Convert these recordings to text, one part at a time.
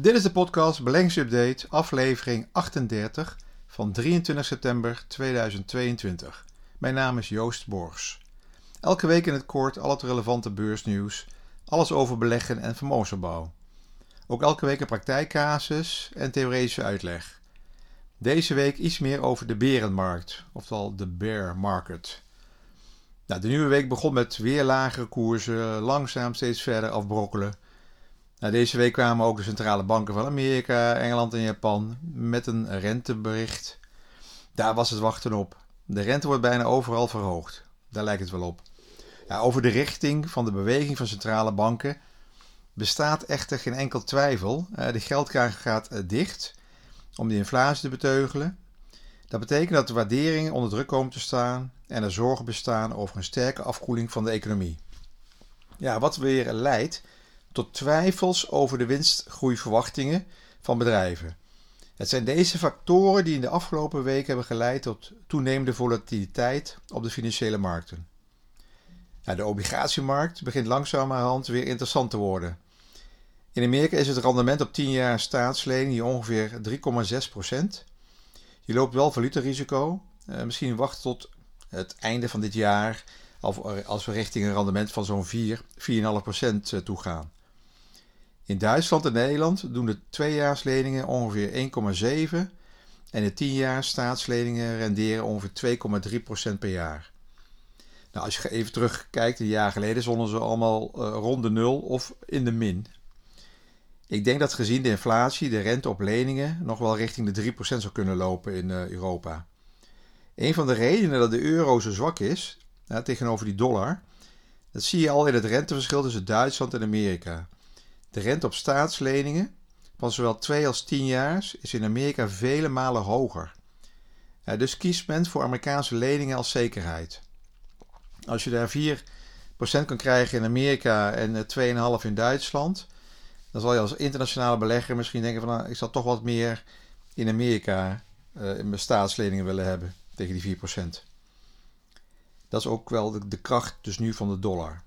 Dit is de podcast Beleggingsupdate, aflevering 38 van 23 september 2022. Mijn naam is Joost Borgs. Elke week in het kort al het relevante beursnieuws, alles over beleggen en vermogensopbouw. Ook elke week een praktijkcasus en theoretische uitleg. Deze week iets meer over de berenmarkt, oftewel de bear market. Nou, de nieuwe week begon met weer lagere koersen, langzaam steeds verder afbrokkelen. Nou, deze week kwamen ook de centrale banken van Amerika, Engeland en Japan met een rentebericht. Daar was het wachten op. De rente wordt bijna overal verhoogd. Daar lijkt het wel op. Ja, over de richting van de beweging van centrale banken bestaat echter geen enkel twijfel. De geldkraan gaat eh, dicht om de inflatie te beteugelen. Dat betekent dat de waarderingen onder druk komen te staan en er zorgen bestaan over een sterke afkoeling van de economie. Ja, wat weer leidt tot twijfels over de winstgroeiverwachtingen van bedrijven. Het zijn deze factoren die in de afgelopen weken hebben geleid tot toenemende volatiliteit op de financiële markten. de obligatiemarkt begint langzamerhand weer interessant te worden. In Amerika is het rendement op 10 jaar staatslening ongeveer 3,6%. Je loopt wel valutarisico. Uh, misschien wachten tot het einde van dit jaar als we richting een rendement van zo'n 4, 4,5% toe gaan. In Duitsland en Nederland doen de tweejaarsleningen ongeveer 1,7 en de 10 staatsleningen renderen ongeveer 2,3% per jaar. Nou, als je even terugkijkt, een jaar geleden zonden ze allemaal uh, rond de nul of in de min. Ik denk dat gezien de inflatie de rente op leningen nog wel richting de 3% zou kunnen lopen in uh, Europa. Een van de redenen dat de euro zo zwak is ja, tegenover die dollar, dat zie je al in het renteverschil tussen Duitsland en Amerika. De rente op staatsleningen van zowel 2 als 10 jaar is in Amerika vele malen hoger. Dus kiest men voor Amerikaanse leningen als zekerheid. Als je daar 4% kan krijgen in Amerika en 2,5% in Duitsland, dan zal je als internationale belegger misschien denken van nou, ik zal toch wat meer in Amerika in mijn staatsleningen willen hebben tegen die 4%. Dat is ook wel de, de kracht dus nu van de dollar.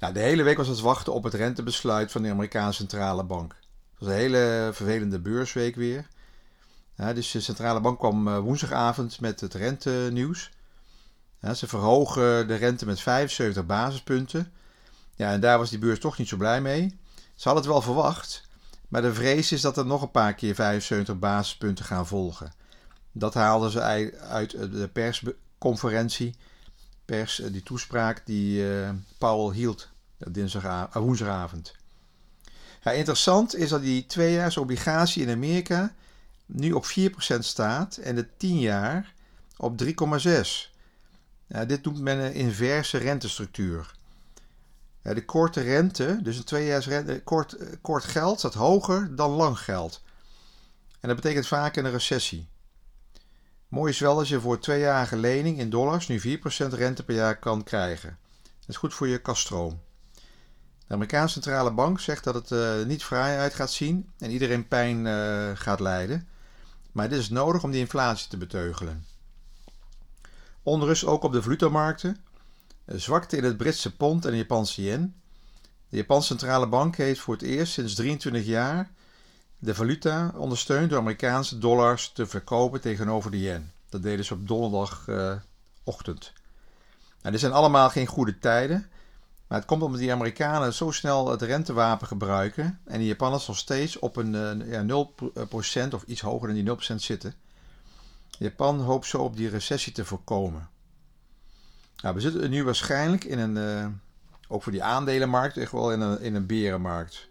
Nou, de hele week was het wachten op het rentebesluit van de Amerikaanse Centrale Bank. Het was een hele vervelende beursweek weer. Dus de Centrale Bank kwam eh, woensdagavond met het rentenieuws. Ze verhogen de rente met 75 basispunten. Ja, en daar was die beurs toch niet zo blij mee. Ze hadden het wel verwacht, maar de vrees is dat er nog een paar keer 75 basispunten gaan volgen. Dat haalden ze uit de persconferentie, pers, eh, die toespraak die Powell hield dinsdag, woensdagavond. Ja, interessant is dat die tweejaars obligatie in Amerika nu op 4% staat en de 10 jaar op 3,6%. Ja, dit noemt men een inverse rentestructuur. De korte rente, dus een tweejaars rente, kort, kort geld, staat hoger dan lang geld. En dat betekent vaak een recessie. Mooi is wel als je voor tweejarige lening in dollars nu 4% rente per jaar kan krijgen. Dat is goed voor je kaststroom. De Amerikaanse centrale bank zegt dat het uh, niet fraai uit gaat zien en iedereen pijn uh, gaat lijden. Maar dit is nodig om die inflatie te beteugelen. Onrust ook op de valutamarkten. Zwakte in het Britse pond en de Japanse yen. De Japanse centrale bank heeft voor het eerst sinds 23 jaar de valuta ondersteund door Amerikaanse dollars te verkopen tegenover de yen. Dat deden ze op donderdagochtend. Uh, dit zijn allemaal geen goede tijden. Maar het komt omdat die Amerikanen zo snel het rentewapen gebruiken en de Japanners nog steeds op een uh, ja, 0% of iets hoger dan die 0% zitten. Japan hoopt zo op die recessie te voorkomen. Nou, we zitten nu waarschijnlijk in een, uh, ook voor die aandelenmarkt, echt wel in een, in een berenmarkt.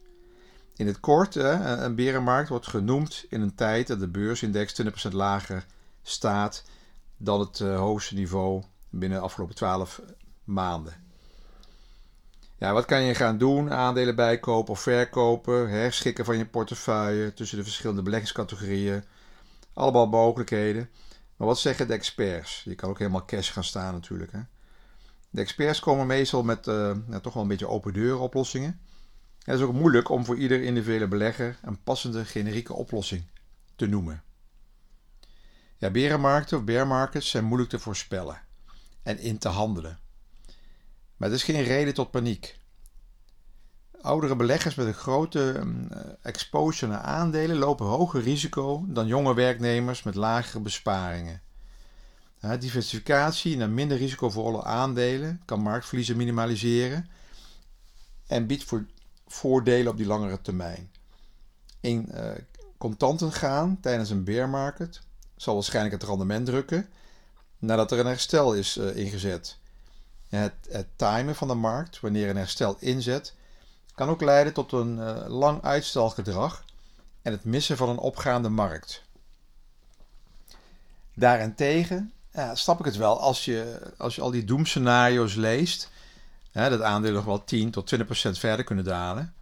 In het kort, een berenmarkt wordt genoemd in een tijd dat de beursindex 20% lager staat dan het hoogste niveau binnen de afgelopen 12 maanden. Ja, wat kan je gaan doen? Aandelen bijkopen of verkopen, herschikken van je portefeuille tussen de verschillende beleggingscategorieën. Allemaal mogelijkheden. Maar wat zeggen de experts? Je kan ook helemaal cash gaan staan natuurlijk. Hè? De experts komen meestal met uh, toch wel een beetje open deur oplossingen. het is ook moeilijk om voor ieder individuele belegger een passende generieke oplossing te noemen. Ja, berenmarkten of bear markets zijn moeilijk te voorspellen en in te handelen. Maar het is geen reden tot paniek. Oudere beleggers met een grote mm, exposure naar aandelen lopen hoger risico dan jonge werknemers met lagere besparingen. diversificatie naar minder risicovolle aandelen kan marktverliezen minimaliseren en biedt voor voordelen op die langere termijn. In uh, contanten gaan tijdens een bear market zal waarschijnlijk het rendement drukken nadat er een herstel is uh, ingezet. Het, het, timen van de markt, wanneer een herstel inzet, kan ook leiden tot een uh, lang uitstelgedrag en het missen van een opgaande markt. Daarentegen ja, snap ik het wel als je, als je al die doemscenario's leest, hè, dat aandelen nog wel 10 tot 20% verder kunnen dalen.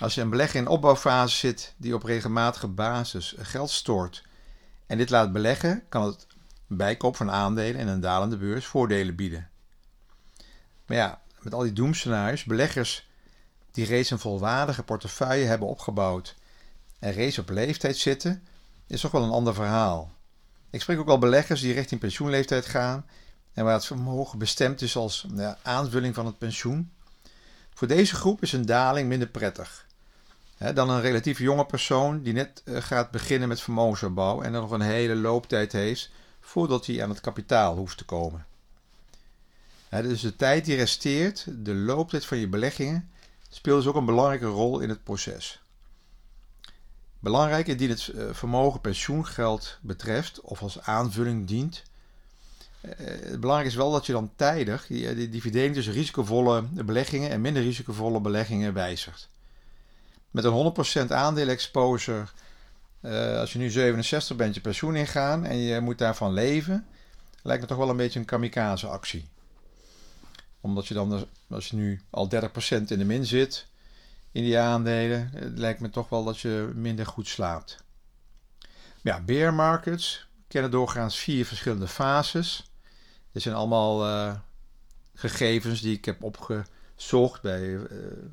Als je een belegger in opbouwfase zit die op regelmatige basis geld stort en dit laat beleggen, kan het bijkoop van aandelen in een dalende beurs voordelen bieden. Maar ja, met al die doemscenario's, beleggers die reeds een volwaardige portefeuille hebben opgebouwd en reeds op leeftijd zitten, is toch wel een ander verhaal. Ik spreek ook wel beleggers die richting pensioenleeftijd gaan en waar het vermogen bestemd is als ja, aanvulling van het pensioen. Voor deze groep is een daling minder prettig hè, dan een relatief jonge persoon die net uh, gaat beginnen met vermogensopbouw en er nog een hele looptijd heeft voordat hij aan het kapitaal hoeft te komen. Dus de tijd die resteert, de looptijd van je beleggingen, speelt dus ook een belangrijke rol in het proces. Belangrijk indien het eh, vermogen pensioengeld betreft of als aanvulling dient. Het belangrijk is wel dat je dan tijdig die, die verdeling tussen risicovolle beleggingen en minder risicovolle beleggingen wijzigt. Met een 100% aandelen exposure, uh, als je nu 67 bent, je pensioen ingaan en je moet daarvan leven, lijkt me toch wel een beetje een kamikaze actie. Omdat je dan, als je nu al 30% in de min zit, in die aandelen, lijkt me toch wel dat je minder goed slaapt. Ja, bear markets kennen doorgaans vier verschillende fases. Dit zijn allemaal uh, gegevens die ik heb opgezocht bij uh,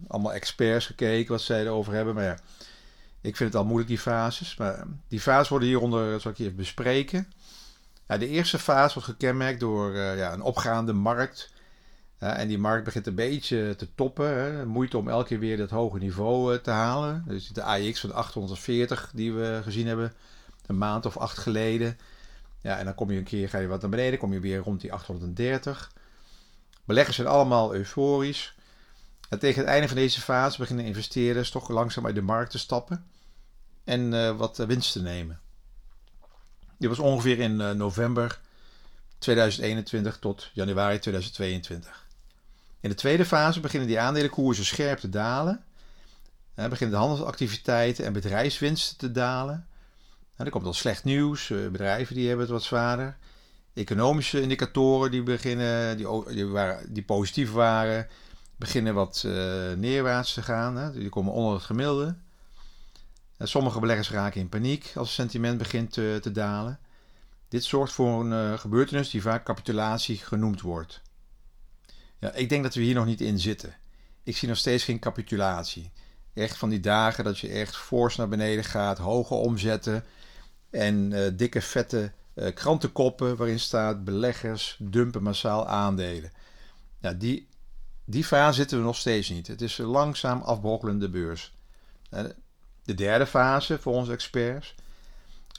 allemaal experts gekeken wat zij erover hebben. Maar ja, ik vind het al moeilijk die fases. Maar die fases worden hieronder, zal ik hier bespreken. Ja, de eerste fase wordt gekenmerkt door uh, ja, een opgaande markt en die markt begint een beetje te toppen. Hè. Moeite om elke keer weer dat hoge niveau uh, te halen. Dus de AX van 840 die we gezien hebben een maand of acht geleden. Ja, en dan kom je een keer, ga je wat naar beneden, kom je weer rond die 830. Beleggers zijn allemaal euforisch. En tegen het einde van deze fase beginnen investeerders toch langzaam uit de markt te stappen en uh, wat winst te nemen. Dit was ongeveer in november 2021 tot januari 2022. In de tweede fase beginnen die aandelenkoersen scherp te dalen. Dan beginnen de handelsactiviteiten en bedrijfswinsten te dalen. er komt al slecht nieuws. Eh, bedrijven die hebben het wat zwaarder. Economische indicatoren die, beginnen, die, die, waren, die positief waren, beginnen wat uh, neerwaarts te gaan. Die komen onder het gemiddelde. En sommige beleggers raken in paniek als het sentiment begint te, te dalen. Dit zorgt voor een uh, gebeurtenis die vaak capitulatie genoemd wordt. Ja, ik denk dat we hier nog niet in zitten. Ik zie nog steeds geen capitulatie. Echt van die dagen dat je echt fors naar beneden gaat, hoge omzetten en uh, dikke vette uh, krantenkoppen waarin staat beleggers dumpen massaal aandelen. Ja, die, die fase zitten we nog steeds niet. Het is een langzaam afbrokkelende beurs. Uh, de derde fase voor onze experts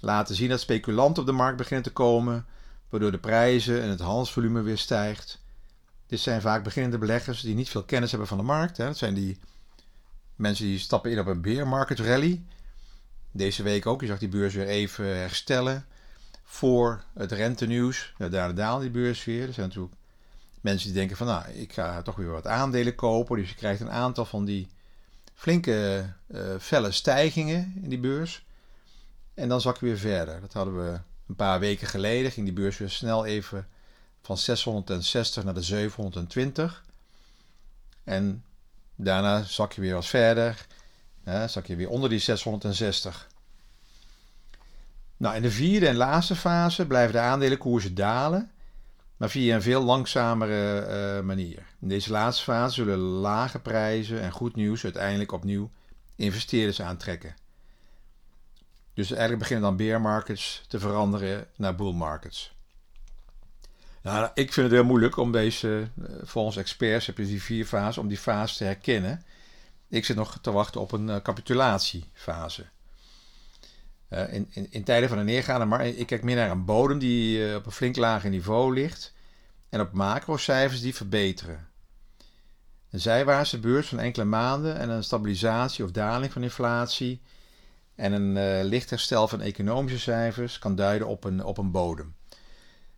laten zien dat speculanten op de markt beginnen te komen, waardoor de prijzen en het handelsvolume weer stijgt. Dit zijn vaak beginnende beleggers die niet veel kennis hebben van de markt. Hè. Dat zijn die mensen die stappen in op een bear market rally. Deze week ook. Je zag die beurs weer even herstellen voor het rentenieuws. Ja, daar daalt die beurs weer. Er zijn natuurlijk mensen die denken van nou, ik ga toch weer wat aandelen kopen. Dus je krijgt een aantal van die flinke uh, felle stijgingen in die beurs. En dan zak je weer verder. Dat hadden we een paar weken geleden. Ging die beurs weer snel even van 660 naar de 720. En daarna zak je weer wat verder. Hè, zak je weer onder die 660. Nou, in de vierde en laatste fase blijven de aandelenkoersen dalen, maar via een veel langzamere uh, manier. In deze laatste fase zullen lage prijzen en goed nieuws uiteindelijk opnieuw investeerders aantrekken. Dus eigenlijk beginnen dan bear markets te veranderen naar bull markets. Nou, ik vind het heel moeilijk om deze, eh, volgens experts heb je die vier fasen, om die fase te herkennen. Ik zit nog te wachten op een capitulatiefase. in, in, in, tijden van een neergaande markt, ik kijk meer naar een bodem die op een flink lager niveau ligt en op macrocijfers die verbeteren. Een zijwaartse beurs van enkele maanden en een stabilisatie of daling van inflatie en een uh, licht herstel van economische cijfers kan duiden op een, op een bodem.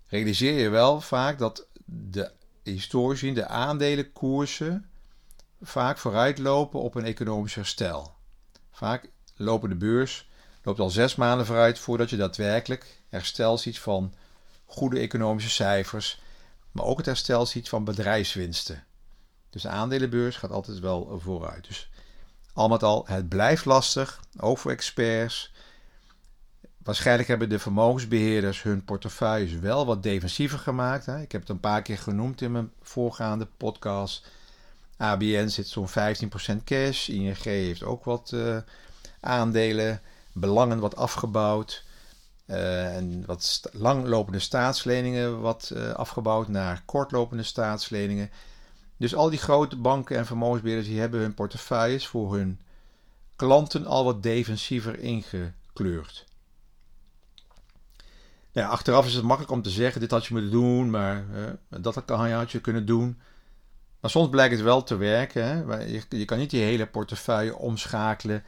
Realiseer je wel vaak dat de historisch de aandelenkoersen vaak vooruitlopen op een economisch herstel. Vaak lopen de beurs loopt al zes maanden vooruit voordat je daadwerkelijk herstel ziet van goede economische cijfers, maar ook het herstel ziet van bedrijfswinsten. Dus de aandelenbeurs gaat altijd wel vooruit. Dus al met al, het blijft lastig, ook voor experts. Waarschijnlijk hebben de vermogensbeheerders hun portefeuilles wel wat defensiever gemaakt. Hè. Ik heb het een paar keer genoemd in mijn voorgaande podcast. ABN zit zo'n 15% cash. ING heeft ook wat uh, aandelen, belangen wat afgebouwd. Uh, en wat langlopende staatsleningen wat uh, afgebouwd naar kortlopende staatsleningen. Dus al die grote banken en vermogensbeheerders die hebben hun portefeuilles voor hun klanten al wat defensiever ingekleurd. Nou ja, achteraf is het makkelijk om te zeggen: dit had je moeten doen, maar dat had je kunnen doen. Maar soms blijkt het wel te werken. Hè? Je, je, kan niet je hele portefeuille omschakelen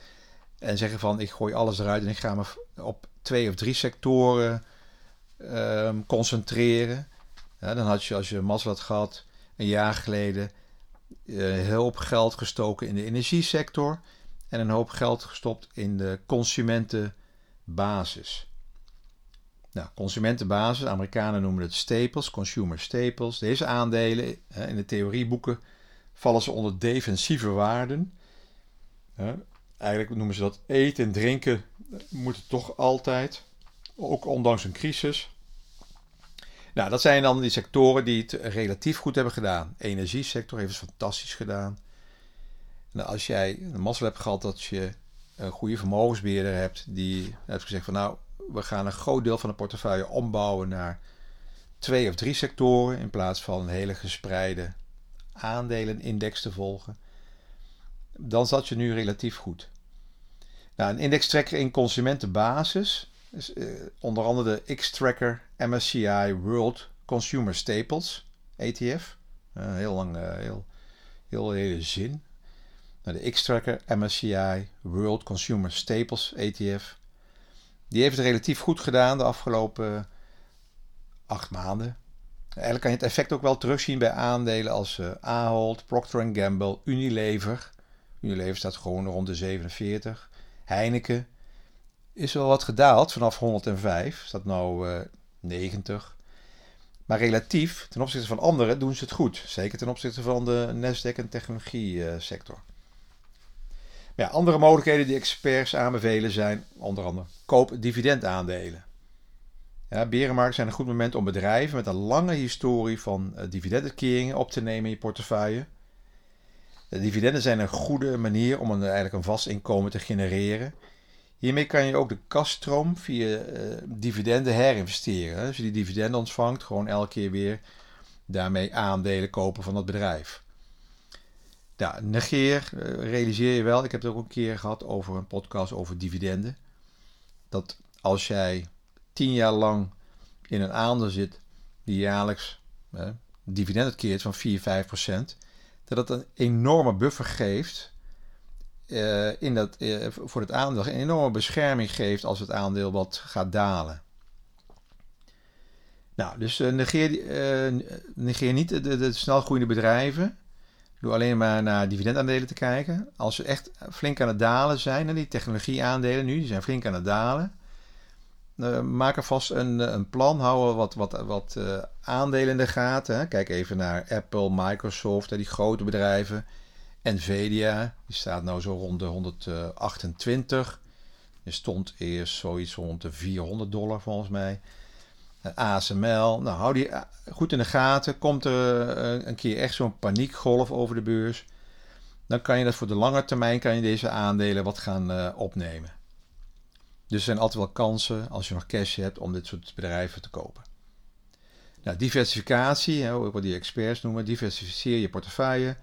en zeggen van ik gooi alles eruit en ik ga me op twee of drie sectoren uh, concentreren. Ja, dan had je, als je mazzel had gehad, een jaar geleden heel hoop geld gestoken in de energiesector en een hoop geld gestopt in de consumentenbasis. Nou, consumentenbasis, Amerikanen noemen het staples, consumer staples. Deze aandelen in de theorieboeken vallen ze onder defensieve waarden. eigenlijk noemen ze dat eten en drinken moeten toch altijd, ook ondanks een crisis. Nou, dat zijn dan die sectoren die het relatief goed hebben gedaan. De energiesector heeft het fantastisch gedaan. Nou, als jij een mazzel hebt gehad dat je een goede vermogensbeheerder hebt, die heeft gezegd van nou, we gaan een groot deel van de portefeuille ombouwen naar twee of drie sectoren in plaats van een hele gespreide aandelenindex te volgen, dan zat je nu relatief goed. Nou, een indextrekker in consumentenbasis is uh, onder andere de X-Tracker MSCI World Consumer Staples ETF. Uh, heel lang, uh, heel, heel hele zin. Nou, de X-Tracker MSCI World Consumer Staples ETF. Die heeft het relatief goed gedaan de afgelopen acht maanden. Eigenlijk kan je het effect ook wel terugzien bij aandelen als uh, Ahold, Procter Gamble, Unilever. Unilever staat gewoon rond de 47. Heineken is wel wat gedaald vanaf 105, staat nou uh, 90. Maar relatief ten opzichte van anderen doen ze het goed. Zeker ten opzichte van de Nasdaq en technologie sector. Ja, andere mogelijkheden die experts aanbevelen zijn onder andere koop dividendaandelen. Ja, berenmarkten zijn een goed moment om bedrijven met een lange historie van uh, dividenduitkeringen op te nemen in je portefeuille. De dividenden zijn een goede manier om een, eigenlijk een vast inkomen te genereren. Hiermee kan je ook de kaststroom via uh, dividenden herinvesteren. Als je die dividenden ontvangt, gewoon elke keer weer daarmee aandelen kopen van dat bedrijf. Ja, negeer, eh, realiseer je wel. Ik heb het ook een keer gehad over een podcast over dividenden. Dat als jij tien jaar lang in een aandeel zit die jaarlijks eh, dividend keert van 4, 5 procent, dat dat een enorme buffer geeft uh, in dat, uh, voor het aandeel. Een enorme bescherming geeft als het aandeel wat gaat dalen. Nou, dus negeer, negeer niet de, de, de snel groeiende bedrijven. Door alleen maar naar dividendaandelen te kijken. Als ze echt flink aan het dalen zijn, en die technologieaandelen nu, die zijn flink aan het dalen. Uh, maak er vast een, een plan, hou wat, wat, wat uh, aandelen in de gaten. Kijk even naar Apple, Microsoft, die grote bedrijven. Nvidia, die staat nou zo rond de 128. Die stond eerst zoiets rond de 400 dollar volgens mij. ASML. Nou, hou die eh, goed in de gaten. Komt er eh, een keer echt zo'n paniekgolf over de beurs, dan kan je dat voor de lange termijn kan je deze aandelen wat gaan uh, opnemen. Dus er zijn altijd wel kansen als je nog cash hebt om dit soort bedrijven te kopen. Nou, diversificatie, hè, wat die experts noemen, diversificeer je portefeuille.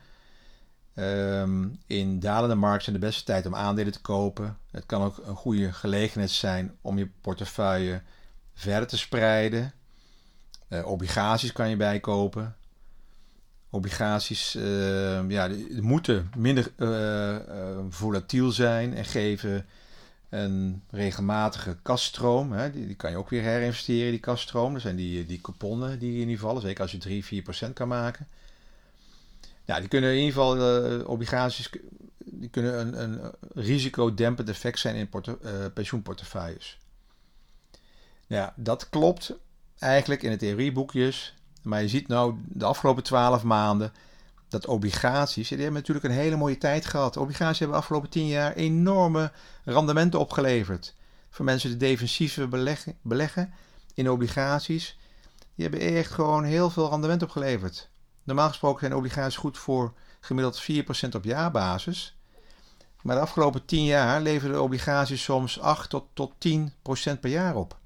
Ehm, in dalende markt zijn de beste tijd om aandelen te kopen. Het kan ook een goede gelegenheid zijn om je portefeuille verder te spreiden. Uh, obligaties kan je bijkopen. Obligaties uh, ja, moeten minder uh, volatiel zijn en geven een regelmatige kaststroom. Hè. Die, die, kan je ook weer herinvesteren, die kaststroom. Dat zijn die, die couponnen die in ieder geval, zeker als je 3, 4 procent kan maken. Ja, die kunnen in ieder geval, obligaties, die kunnen een, een risicodempend effect zijn in porte, pensioenportefeuilles. Ja, dat klopt eigenlijk in de theorieboekjes. Maar je ziet nou de afgelopen 12 maanden dat obligaties, die hebben natuurlijk een hele mooie tijd gehad. Obligaties hebben de afgelopen 10 jaar enorme rendementen opgeleverd. Voor mensen die defensieve beleggen, beleggen in obligaties, die hebben echt gewoon heel veel rendement opgeleverd. Normaal gesproken zijn obligaties goed voor gemiddeld 4% op jaarbasis. Maar de afgelopen 10 jaar leverden obligaties soms 8 tot, tot 10% per jaar op.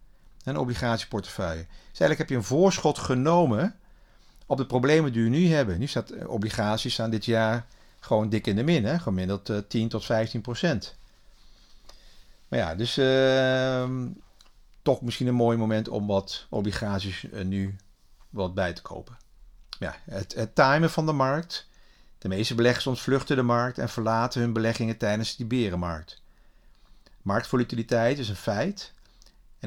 Een obligatieportefeuille. Dus eigenlijk heb je een voorschot genomen op de problemen die we nu hebben. Nu staat eh, obligaties staan dit jaar gewoon dik in de min, hè? gemiddeld 10 eh, tot 15 procent. Maar ja, dus uh, toch misschien een mooi moment om wat obligaties uh, nu wat bij te kopen. Ja, het, het timen van de markt. De meeste beleggers ontvluchten de markt en verlaten hun beleggingen tijdens die berenmarkt. Marktvolatiliteit is een feit.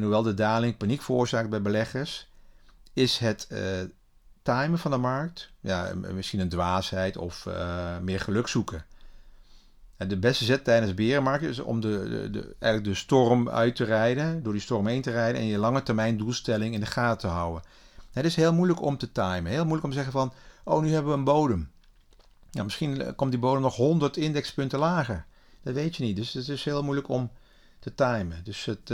En hoewel de daling paniek veroorzaakt bij beleggers, is het uh, timen van de markt ja, misschien een dwaasheid of uh, meer geluk zoeken. En de beste zet tijdens berenmarkt is om de, de, eigenlijk de storm uit te rijden, door die storm heen te rijden en je lange termijn doelstelling in de gaten te houden. Het is heel moeilijk om te timen. Heel moeilijk om te zeggen van, oh nu hebben we een bodem. Ja, misschien komt die bodem nog 100 indexpunten lager. Dat weet je niet. Dus het is heel moeilijk om te timen. Dus het,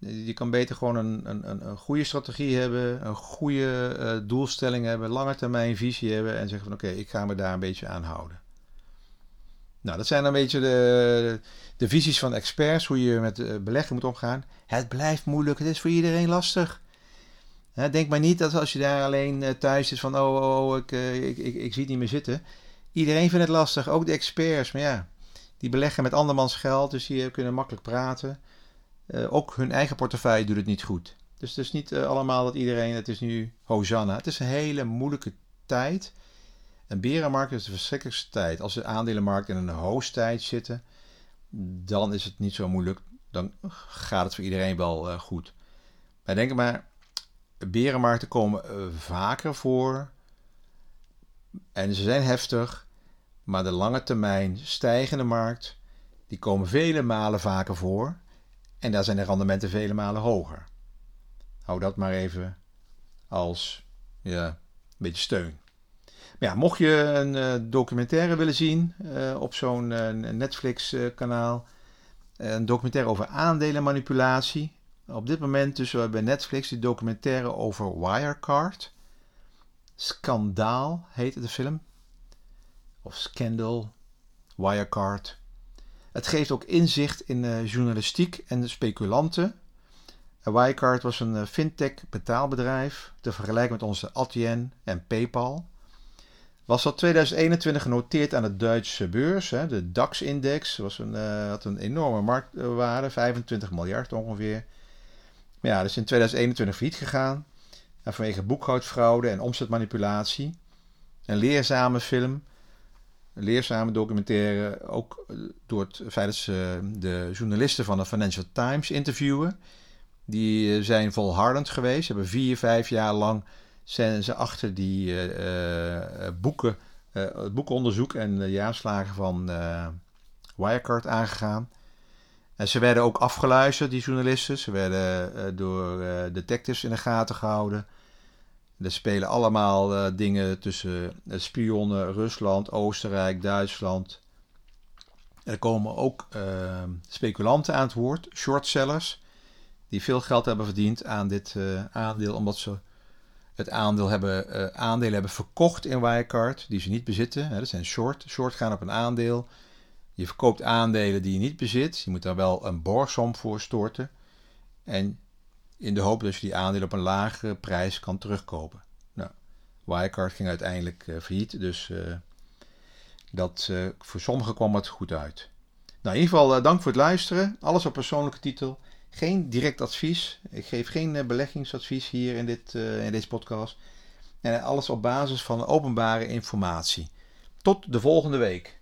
je kan beter gewoon een, een, een goede strategie hebben, een goede uh, doelstelling hebben, lange termijn visie hebben en zeggen van oké, ik ga me daar een beetje aan houden. Nou, dat zijn een beetje de, de visies van experts, hoe je met uh, beleggen moet omgaan. Het blijft moeilijk, het is voor iedereen lastig. denk maar niet dat als je daar alleen uh, thuis is van oh, oh, oh ik, ik, ik, ik, zie het niet meer zitten. Iedereen vindt het lastig, ook de experts. Maar ja, die beleggen met andermans geld, dus die kunnen makkelijk praten. Uh, ook hun eigen portefeuille doet het niet goed. Dus het is niet uh, allemaal dat iedereen, het is nu Hosanna. Het is een hele moeilijke tijd. Een berenmarkt is de verschrikkelijkste tijd. Als de aandelenmarkt in een hoogstijd zitten, dan is het niet zo moeilijk. Dan gaat het voor iedereen wel uh, goed. Maar denk maar, berenmarkten komen vaker voor. En ze zijn heftig. Maar de lange termijn stijgende markt, die komen vele malen vaker voor. En daar zijn de rendementen vele malen hoger. Hou dat maar even als ja, een beetje steun. Maar ja, mocht je een uh, documentaire willen zien uh, op zo'n uh, Netflix-kanaal, een documentaire over aandelenmanipulatie. Op dit moment dus bij Netflix die documentaire over Wirecard. Skandaal heet de film. Of Scandal, Wirecard. Het geeft ook inzicht in uh, journalistiek en speculanten. Wirecard was een uh, fintech betaalbedrijf te vergelijken met onze Adyen en PayPal. Was tot 2021 genoteerd aan de Duitse beurs. Hè. De DAX-index uh, had een enorme marktwaarde, 25 miljard ongeveer. Maar ja, is in 2021 failliet gegaan. Vanwege boekhoudfraude en omzetmanipulatie. Een leerzame film leerzame documentaire. Ook eh, door het feit dat ze de journalisten van de Financial Times interviewen. Die eh, zijn volhardend geweest. Hebben vier, vijf jaar lang zijn ze achter die uh, boeken, het boekenonderzoek en de jaarslagen van Wirecard aangegaan. En ze werden ook afgeluisterd, die journalisten. Ze werden door detectives in de gaten gehouden. Er spelen allemaal uh, dingen tussen uh, spionnen, Rusland, Oostenrijk, Duitsland. Er komen ook uh, speculanten aan het woord, shortsellers, die veel geld hebben verdiend aan dit aandeel, omdat ze het aandeel hebben, aandelen hebben verkocht in Wirecard, die ze niet bezitten. Hè, dat zijn short. Short gaan op een aandeel. Je verkoopt aandelen die je niet bezit. Je moet daar wel een borgsom voor storten. En in de hoop dat je die aandelen op een lagere prijs kan terugkopen. Nou, Wirecard ging uiteindelijk uh, failliet, dus uh, Dat, voor sommigen kwam het goed uit. Nou, in ieder geval dank voor het luisteren. Alles op persoonlijke titel. Geen direct advies. Ik geef geen beleggingsadvies hier in, dit, in deze podcast. En alles op basis van openbare informatie. Tot de volgende week.